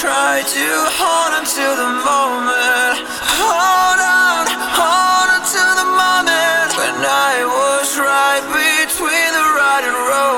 try to hold on to the moment. Hold on, hold on to the moment. When I was right between the right and wrong.